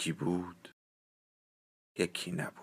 یکی بود یکی نبود.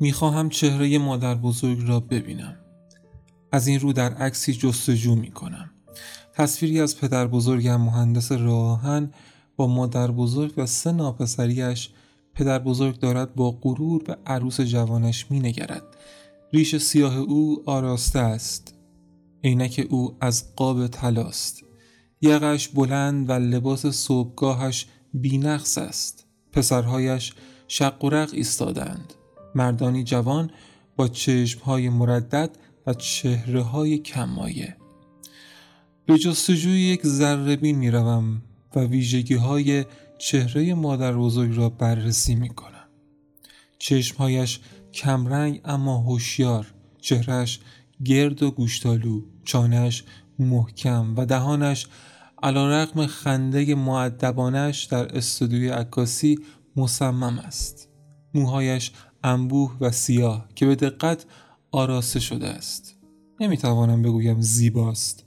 می‌خواهم چهره مادر بزرگ را ببینم. از این رو در عکسی جستجو می کنم. تصویری از پدر بزرگم مهندس راهن با مادر بزرگ و سه ناپسریش پدر بزرگ دارد با غرور به عروس جوانش می نگرد. ریش سیاه او آراسته است. عینک او از قاب تلاست. یقش بلند و لباس صبحگاهش بینقص است. پسرهایش شق و رق ایستادند. مردانی جوان با چشمهای مردد و چهره های کمایه به جستجوی یک ذره بین می روم و ویژگی های چهره مادر بزرگ را بررسی می کنم. چشمهایش کمرنگ اما هوشیار، چهرش گرد و گوشتالو، چانش محکم و دهانش علا رقم خنده معدبانش در استودیوی عکاسی مصمم است. موهایش انبوه و سیاه که به دقت آراسته شده است. نمی‌توانم بگویم زیباست.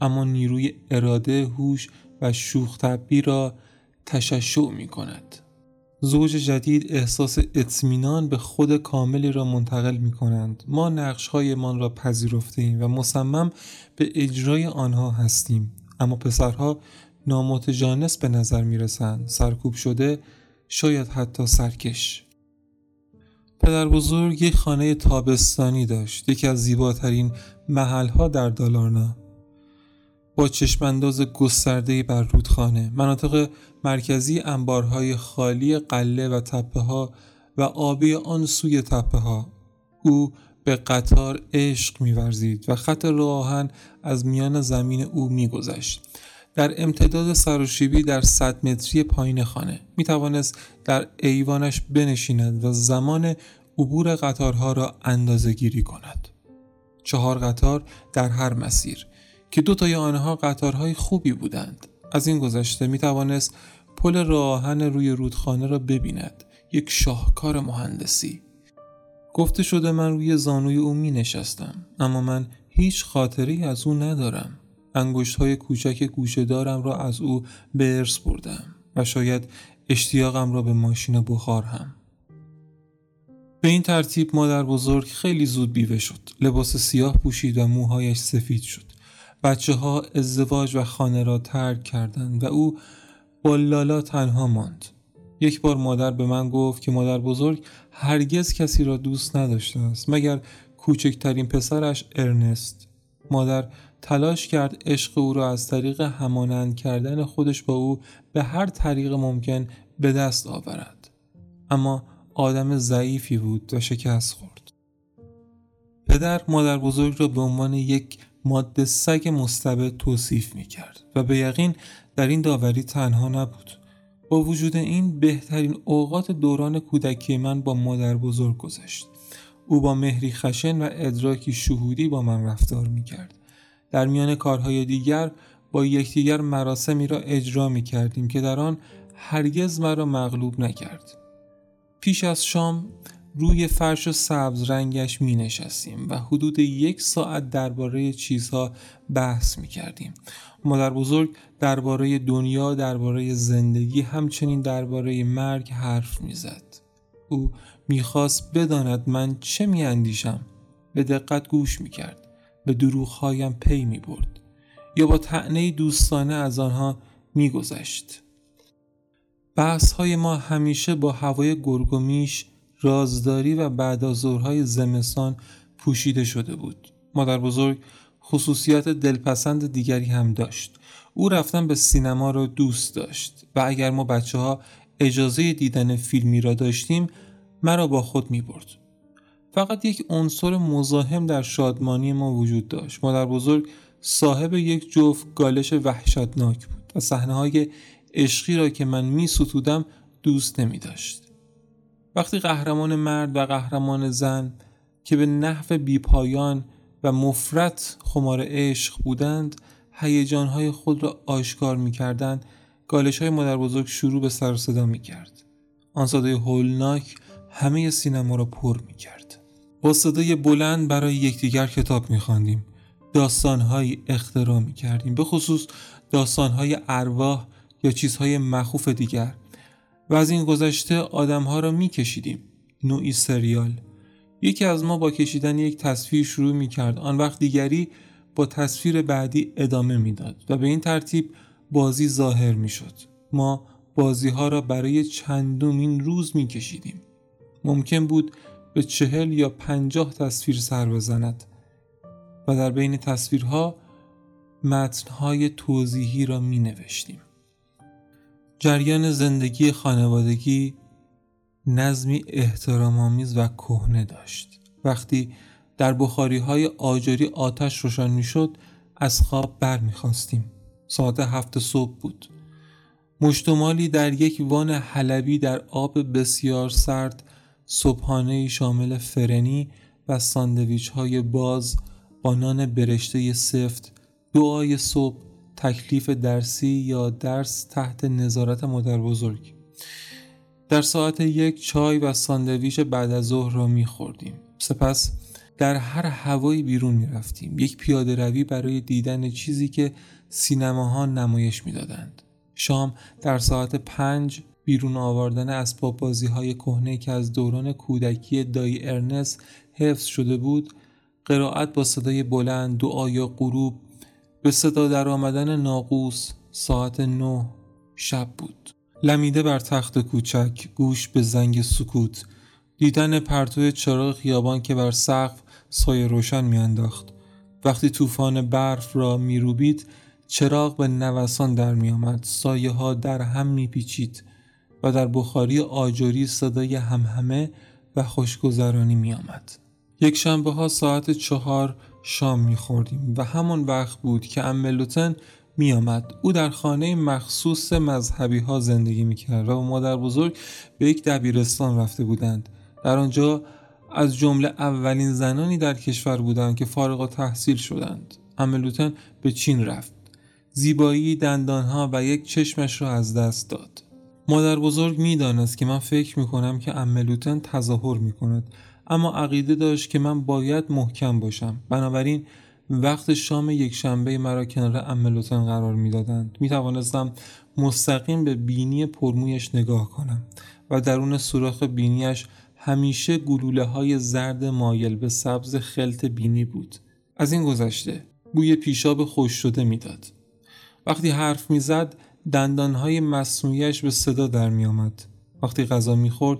اما نیروی اراده هوش و شوخ را تششع می کند زوج جدید احساس اطمینان به خود کاملی را منتقل می کنند ما نقش من را پذیرفته ایم و مصمم به اجرای آنها هستیم. اما پسرها نامتجانس به نظر می رسند سرکوب شده شاید حتی سرکش. پدر بزرگ یک خانه تابستانی داشت یکی از زیباترین محلها در دالارنا با چشمانداز گسترده بر رودخانه مناطق مرکزی انبارهای خالی قله و تپه ها و آبی آن سوی تپه ها او به قطار عشق میورزید و خط راهن از میان زمین او میگذشت. در امتداد سراشیبی در صد متری پایین خانه می توانست در ایوانش بنشیند و زمان عبور قطارها را اندازه گیری کند. چهار قطار در هر مسیر که دو تای آنها قطارهای خوبی بودند. از این گذشته می توانست پل راهن روی رودخانه را ببیند. یک شاهکار مهندسی. گفته شده من روی زانوی او می نشستم اما من هیچ خاطری از او ندارم. انگشت های کوچک گوشه دارم را از او به ارث بردم و شاید اشتیاقم را به ماشین بخار هم. به این ترتیب مادر بزرگ خیلی زود بیوه شد. لباس سیاه پوشید و موهایش سفید شد. بچه ها ازدواج و خانه را ترک کردند و او با لالا تنها ماند. یک بار مادر به من گفت که مادر بزرگ هرگز کسی را دوست نداشته است مگر کوچکترین پسرش ارنست. مادر تلاش کرد عشق او را از طریق همانند کردن خودش با او به هر طریق ممکن به دست آورد. اما آدم ضعیفی بود و شکست خورد. پدر مادر بزرگ را به عنوان یک ماده سگ مستبد توصیف می کرد و به یقین در این داوری تنها نبود. با وجود این بهترین اوقات دوران کودکی من با مادر بزرگ گذشت. او با مهری خشن و ادراکی شهودی با من رفتار می کرد در میان کارهای دیگر با یکدیگر مراسمی را اجرا می کردیم که در آن هرگز مرا مغلوب نکرد. پیش از شام روی فرش و سبز رنگش می نشستیم و حدود یک ساعت درباره چیزها بحث می کردیم. مادر بزرگ درباره دنیا، درباره زندگی، همچنین درباره مرگ حرف می زد. او می‌خواست بداند من چه می اندیشم. به دقت گوش می کرد. به دروغهایم پی می برد یا با تعنی دوستانه از آنها می گذشت. بحث های ما همیشه با هوای گرگومیش رازداری و بعد از زمستان پوشیده شده بود مادر بزرگ خصوصیت دلپسند دیگری هم داشت او رفتن به سینما را دوست داشت و اگر ما بچه ها اجازه دیدن فیلمی را داشتیم مرا با خود می برد. فقط یک عنصر مزاحم در شادمانی ما وجود داشت مادر بزرگ صاحب یک جفت گالش وحشتناک بود و صحنه های عشقی را که من می ستودم دوست نمی داشت. وقتی قهرمان مرد و قهرمان زن که به نحو بیپایان و مفرت خمار عشق بودند هیجانهای خود را آشکار می کردند گالش های مادر بزرگ شروع به سر صدا می کرد. آن صدای هولناک همه سینما را پر می کرد. با صدای بلند برای یکدیگر کتاب می خواندیم. داستانهایی اختراع می کردیم. به خصوص داستانهای ارواح یا چیزهای مخوف دیگر و از این گذشته آدمها را می کشیدیم. نوعی سریال. یکی از ما با کشیدن یک تصویر شروع می کرد. آن وقت دیگری با تصویر بعدی ادامه می‌داد و به این ترتیب بازی ظاهر می شد. ما بازی ها را برای چندمین روز می کشیدیم. ممکن بود به چهل یا پنجاه تصویر سر بزند و در بین تصویرها متنهای توضیحی را می نوشتیم. جریان زندگی خانوادگی نظمی احترامآمیز و کهنه داشت. وقتی در بخاری های آجری آتش روشن می شد از خواب بر می خواستیم. ساعت هفت صبح بود. مشتمالی در یک وان حلبی در آب بسیار سرد صبحانه شامل فرنی و ساندویچ های باز با نان برشته سفت دعای صبح تکلیف درسی یا درس تحت نظارت مادر بزرگ در ساعت یک چای و ساندویچ بعد از ظهر را می خوردیم. سپس در هر هوایی بیرون می رفتیم. یک پیاده روی برای دیدن چیزی که سینماها نمایش می‌دادند. شام در ساعت پنج بیرون آوردن اسباب بازی های کهنه که از دوران کودکی دایی ارنس حفظ شده بود قرائت با صدای بلند دعا یا غروب به صدا در آمدن ناقوس ساعت نه شب بود. لمیده بر تخت کوچک گوش به زنگ سکوت دیدن پرتو چراغ خیابان که بر سقف سایه روشن میانداخت. وقتی طوفان برف را میروبید چراغ به نوسان در میآمد. سایه ها در هم میپیچید. و در بخاری آجری صدای همهمه و خوشگذرانی میآمد یک شنبه ها ساعت چهار شام میخوردیم و همان وقت بود که املوتن می آمد. او در خانه مخصوص مذهبی ها زندگی می کرد و مادر بزرگ به یک دبیرستان رفته بودند. در آنجا از جمله اولین زنانی در کشور بودند که فارغ تحصیل شدند. املوتن به چین رفت. زیبایی دندانها و یک چشمش را از دست داد. مادر بزرگ می دانست که من فکر می کنم که املوتن تظاهر می کند اما عقیده داشت که من باید محکم باشم. بنابراین وقت شام یک شنبه مرا کنار املوتن قرار می دادند می توانستم مستقیم به بینی پرمویش نگاه کنم و درون سوراخ بینیش همیشه گلوله های زرد مایل به سبز خلط بینی بود. از این گذشته بوی پیشاب خوش شده می‌داد. وقتی حرف می‌زد دندانهای مصنوعیش به صدا در می آمد. وقتی غذا می‌خورد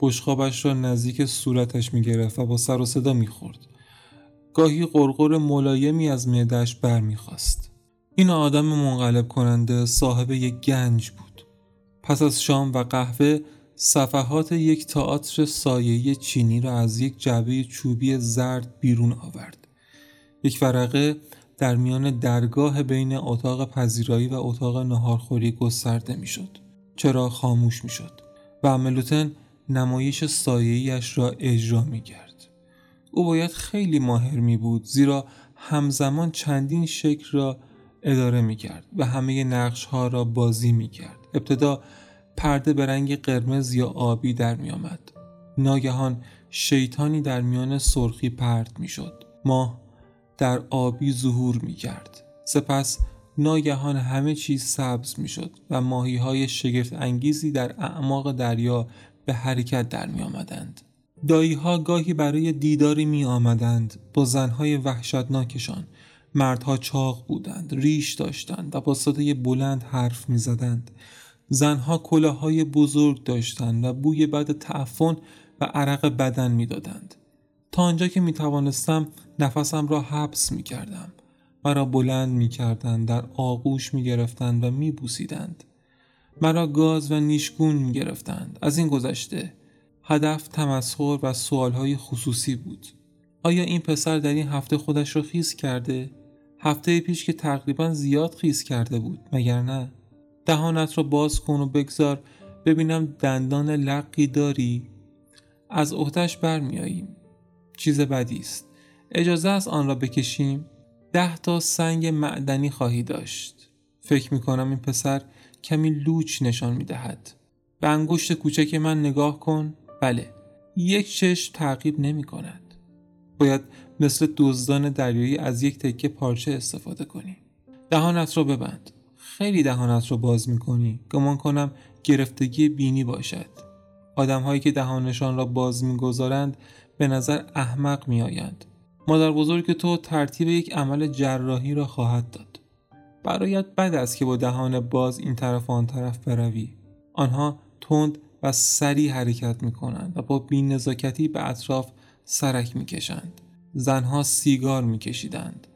بشخابش را نزدیک صورتش می گرفت و با سر و صدا می خورد. گاهی قرقر ملایمی از معدهش برمیخواست این آدم منقلب کننده صاحب یک گنج بود پس از شام و قهوه صفحات یک تئاتر سایه چینی را از یک جعبه چوبی زرد بیرون آورد یک ورقه در میان درگاه بین اتاق پذیرایی و اتاق نهارخوری گسترده می‌شد چرا خاموش می‌شد و ملوتن نمایش سایه‌ایش را اجرا می کرد. او باید خیلی ماهر می بود زیرا همزمان چندین شکل را اداره می کرد و همه نقش ها را بازی می کرد. ابتدا پرده به رنگ قرمز یا آبی در می آمد. ناگهان شیطانی در میان سرخی پرد می شد. ماه در آبی ظهور می کرد. سپس ناگهان همه چیز سبز می شد و ماهی های شگفت انگیزی در اعماق دریا به حرکت در می آمدند. دایی ها گاهی برای دیداری می آمدند با زنهای وحشتناکشان مردها چاق بودند ریش داشتند و با صدای بلند حرف می زدند زنها های بزرگ داشتند و بوی بعد تعفن و عرق بدن می‌دادند تا آنجا که می توانستم نفسم را حبس می کردم مرا بلند می کردند در آغوش می گرفتند و می بوسیدند مرا گاز و نیشگون می گرفتند از این گذشته هدف تمسخر و سوالهای خصوصی بود آیا این پسر در این هفته خودش را خیز کرده؟ هفته پیش که تقریبا زیاد خیز کرده بود مگر نه؟ دهانت را باز کن و بگذار ببینم دندان لقی داری؟ از احتش برمیاییم چیز بدی است. اجازه است آن را بکشیم. ده تا سنگ معدنی خواهی داشت. فکر می کنم این پسر کمی لوچ نشان می دهد به انگشت کوچک من نگاه کن. بله یک چشم تعقیب نمی کند باید مثل دزدان دریایی از یک تکه پارچه استفاده کنی. دهانت را ببند. خیلی دهانت را باز می کنی گمان کنم گرفتگی بینی باشد. آدم هایی که دهانشان را باز می‌گذارند به نظر احمق می آیند. مادر بزرگ تو ترتیب یک عمل جراحی را خواهد داد. برایت بد است که با دهان باز این طرف و آن طرف بروی. آنها تند و سریع حرکت می کنند و با بین نزاکتی به اطراف سرک می کشند. زنها سیگار می کشیدند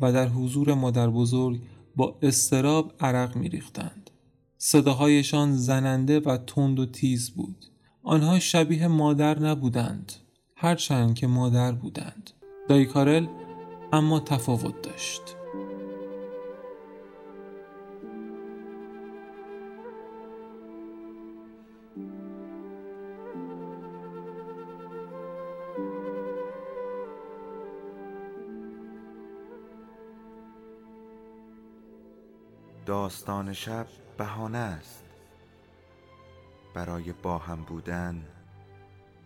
و در حضور مادر بزرگ با استراب عرق می ریختند. صداهایشان زننده و تند و تیز بود. آنها شبیه مادر نبودند. هرچند که مادر بودند. دایی کارل اما تفاوت داشت. داستان شب بهانه است. برای با هم بودن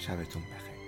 شبتون بخیر.